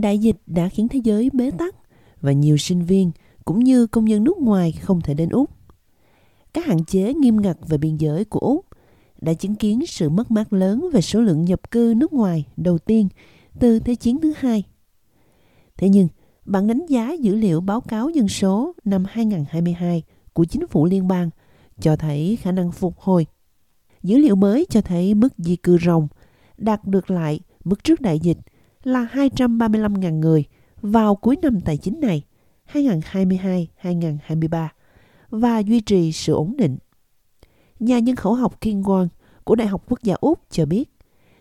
Đại dịch đã khiến thế giới bế tắc và nhiều sinh viên cũng như công nhân nước ngoài không thể đến Úc. Các hạn chế nghiêm ngặt về biên giới của Úc đã chứng kiến sự mất mát lớn về số lượng nhập cư nước ngoài đầu tiên từ Thế chiến thứ hai. Thế nhưng, bản đánh giá dữ liệu báo cáo dân số năm 2022 của chính phủ liên bang cho thấy khả năng phục hồi. Dữ liệu mới cho thấy mức di cư ròng đạt được lại mức trước đại dịch là 235.000 người vào cuối năm tài chính này 2022-2023 và duy trì sự ổn định. Nhà nhân khẩu học King Won của Đại học Quốc gia Úc cho biết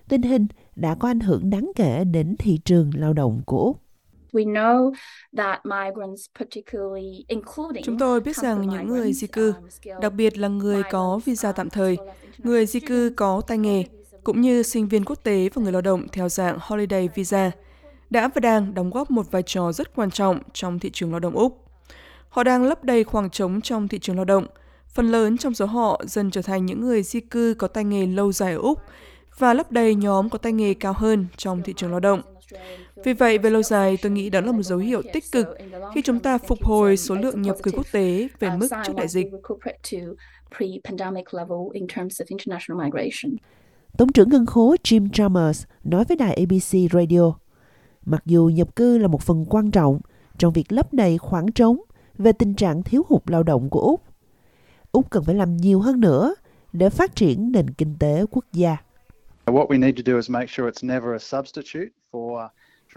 tình hình đã có ảnh hưởng đáng kể đến thị trường lao động của Úc. Chúng tôi biết rằng những người di cư, đặc biệt là người có visa tạm thời, người di cư có tay nghề, cũng như sinh viên quốc tế và người lao động theo dạng holiday visa, đã và đang đóng góp một vai trò rất quan trọng trong thị trường lao động Úc. Họ đang lấp đầy khoảng trống trong thị trường lao động. Phần lớn trong số họ dần trở thành những người di cư có tay nghề lâu dài ở Úc và lấp đầy nhóm có tay nghề cao hơn trong thị trường lao động. Vì vậy, về lâu dài, tôi nghĩ đó là một dấu hiệu tích cực khi chúng ta phục hồi số lượng nhập cư quốc tế về mức trước đại dịch. Tổng trưởng ngân khố Jim Chalmers nói với đài ABC Radio, mặc dù nhập cư là một phần quan trọng trong việc lấp đầy khoảng trống về tình trạng thiếu hụt lao động của Úc, Úc cần phải làm nhiều hơn nữa để phát triển nền kinh tế quốc gia.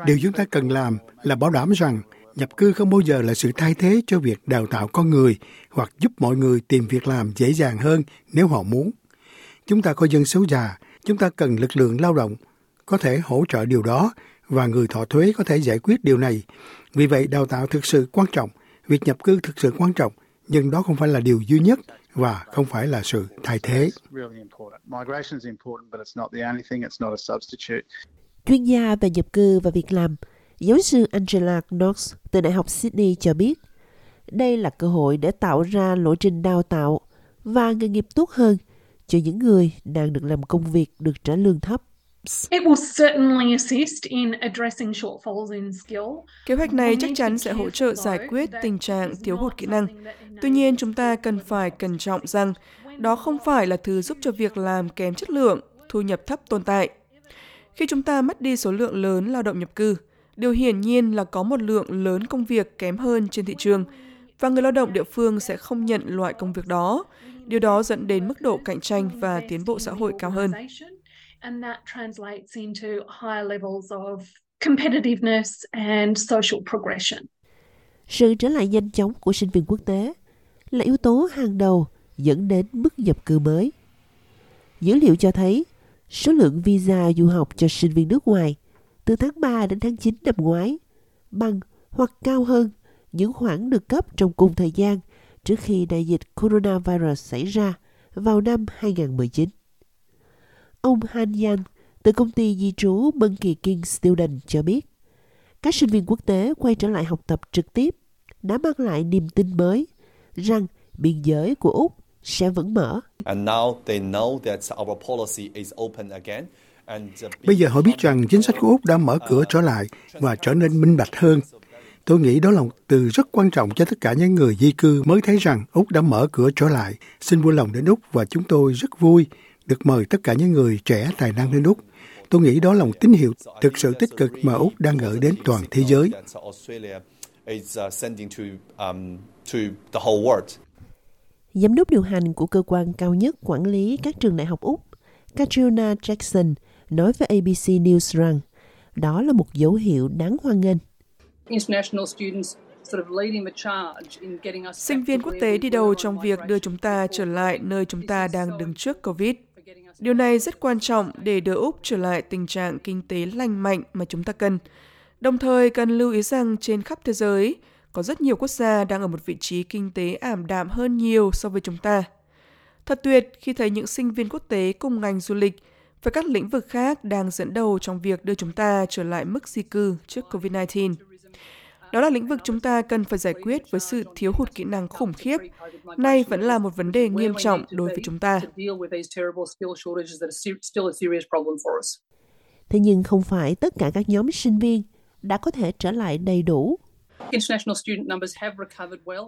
Điều chúng ta cần làm là bảo đảm rằng nhập cư không bao giờ là sự thay thế cho việc đào tạo con người hoặc giúp mọi người tìm việc làm dễ dàng hơn nếu họ muốn. Chúng ta có dân số già, chúng ta cần lực lượng lao động có thể hỗ trợ điều đó và người thọ thuế có thể giải quyết điều này. Vì vậy, đào tạo thực sự quan trọng, việc nhập cư thực sự quan trọng, nhưng đó không phải là điều duy nhất và không phải là sự thay thế. Chuyên gia về nhập cư và việc làm, giáo sư Angela Knox từ Đại học Sydney cho biết, đây là cơ hội để tạo ra lộ trình đào tạo và nghề nghiệp tốt hơn cho những người đang được làm công việc được trả lương thấp. Kế hoạch này chắc chắn sẽ hỗ trợ giải quyết tình trạng thiếu hụt kỹ năng. Tuy nhiên, chúng ta cần phải cẩn trọng rằng đó không phải là thứ giúp cho việc làm kém chất lượng, thu nhập thấp tồn tại. Khi chúng ta mất đi số lượng lớn lao động nhập cư, điều hiển nhiên là có một lượng lớn công việc kém hơn trên thị trường và người lao động địa phương sẽ không nhận loại công việc đó. Điều đó dẫn đến mức độ cạnh tranh và tiến bộ xã hội cao hơn. Sự trở lại nhanh chóng của sinh viên quốc tế là yếu tố hàng đầu dẫn đến mức nhập cư mới. Dữ liệu cho thấy số lượng visa du học cho sinh viên nước ngoài từ tháng 3 đến tháng 9 năm ngoái bằng hoặc cao hơn những khoản được cấp trong cùng thời gian trước khi đại dịch coronavirus xảy ra vào năm 2019. Ông Han Yang từ công ty di trú Monkey King Student cho biết, các sinh viên quốc tế quay trở lại học tập trực tiếp đã mang lại niềm tin mới rằng biên giới của Úc sẽ vẫn mở. Bây giờ họ biết rằng chính sách của Úc đã mở cửa trở lại và trở nên minh bạch hơn. Tôi nghĩ đó là một từ rất quan trọng cho tất cả những người di cư mới thấy rằng Úc đã mở cửa trở lại. Xin vui lòng đến Úc và chúng tôi rất vui được mời tất cả những người trẻ tài năng đến Úc. Tôi nghĩ đó là một tín hiệu thực sự tích cực mà Úc đang gửi đến toàn thế giới. Giám đốc điều hành của cơ quan cao nhất quản lý các trường đại học Úc, Katrina Jackson, nói với ABC News rằng đó là một dấu hiệu đáng hoan nghênh. Sinh viên quốc tế đi đầu trong việc đưa chúng ta trở lại nơi chúng ta đang đứng trước COVID. Điều này rất quan trọng để đưa Úc trở lại tình trạng kinh tế lành mạnh mà chúng ta cần. Đồng thời cần lưu ý rằng trên khắp thế giới, có rất nhiều quốc gia đang ở một vị trí kinh tế ảm đạm hơn nhiều so với chúng ta. Thật tuyệt khi thấy những sinh viên quốc tế cùng ngành du lịch và các lĩnh vực khác đang dẫn đầu trong việc đưa chúng ta trở lại mức di cư trước COVID-19. Đó là lĩnh vực chúng ta cần phải giải quyết với sự thiếu hụt kỹ năng khủng khiếp. Nay vẫn là một vấn đề nghiêm trọng đối với chúng ta. Thế nhưng không phải tất cả các nhóm sinh viên đã có thể trở lại đầy đủ.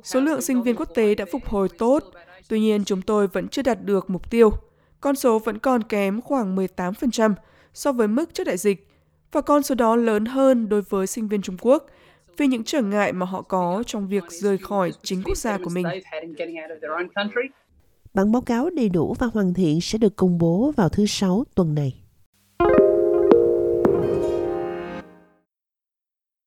Số lượng sinh viên quốc tế đã phục hồi tốt, tuy nhiên chúng tôi vẫn chưa đạt được mục tiêu. Con số vẫn còn kém khoảng 18% so với mức trước đại dịch, và con số đó lớn hơn đối với sinh viên Trung Quốc vì những trở ngại mà họ có trong việc rời khỏi chính quốc gia của mình. Bản báo cáo đầy đủ và hoàn thiện sẽ được công bố vào thứ Sáu tuần này.